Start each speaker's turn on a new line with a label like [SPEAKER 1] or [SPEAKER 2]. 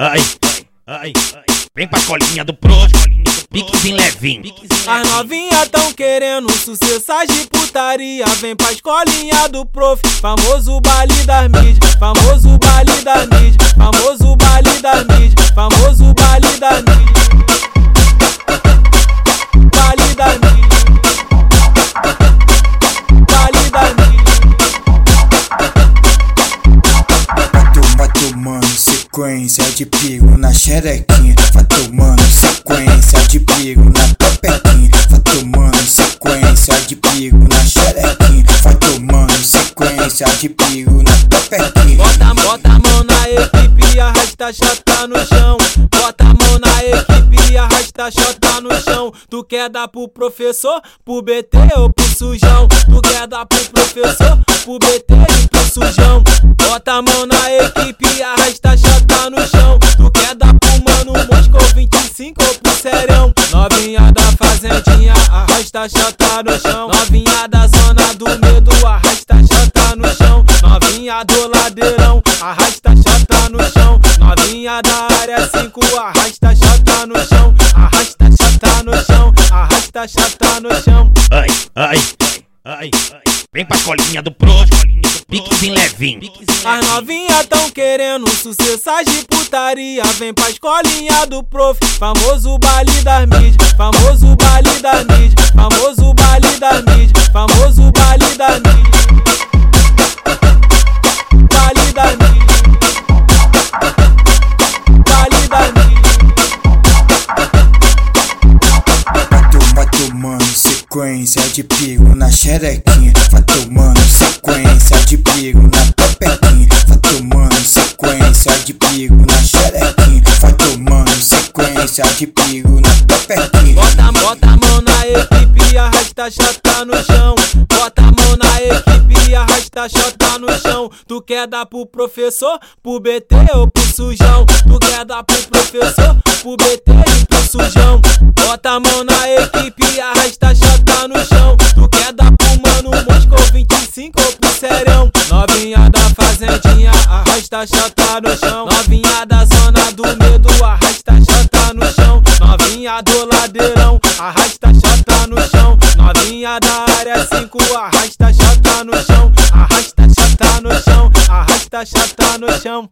[SPEAKER 1] ai, ai, vem pra colinha do pro, piquezinho levinho.
[SPEAKER 2] As novinha tão querendo sucesso de putaria. Vem pra escolinha do prof, famoso baile das mídias, famoso baile das mídias, famoso
[SPEAKER 3] de pigo na xerequinha. Vai tomando sequência de pigo na pepequinha. Vai tomando sequência de pigo na xerequinha. Vai tomando sequência de pigo na pepequinha.
[SPEAKER 2] Bota, bota a mão na equipe e arrasta a chota no chão. Bota a mão na equipe e arrasta a chota no chão. Tu quer dar pro professor, pro BT ou pro sujão? Tu quer dar pro professor, pro BT e pro sujão? Bota a mão na equipe arrasta a chota no chão. Novinha da zona do medo, arrasta a chota no chão. Novinha do ladeirão, arrasta a chota no chão. Novinha da área 5, arrasta a chota no chão. Arrasta a chota no chão, arrasta a chota no chão.
[SPEAKER 1] Ai, ai, ai, vem pra colinha do pro, piquezinho levinho.
[SPEAKER 2] As novinha tão querendo sucesso de putaria. Vem pra escolinha do prof, famoso baile das mídias, famoso baile das mídias, famoso baile das mídias,
[SPEAKER 3] de pigo na xerequinha. Vai tomando sequência de pigo na pepequinha. Vai tomando sequência de pigo na xerequinha. Vai tomando sequência de pigo na pepequinha.
[SPEAKER 2] Bota, bota a mão na equipe e arrasta a chota no chão. Bota a mão na equipe e arrasta a chota no chão. Tu quer dar pro professor, pro BT ou pro sujão? Tu quer dar pro professor, pro BT e pro sujão? Bota a mão na arrasta a chota no chão. Novinha da zona do medo, arrasta a chota no chão. Novinha do ladeirão, arrasta a chota no chão. Novinha da área 5, arrasta a chota no chão. Arrasta a chota no chão, arrasta a chota no chão.